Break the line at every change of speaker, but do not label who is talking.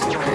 Podcast.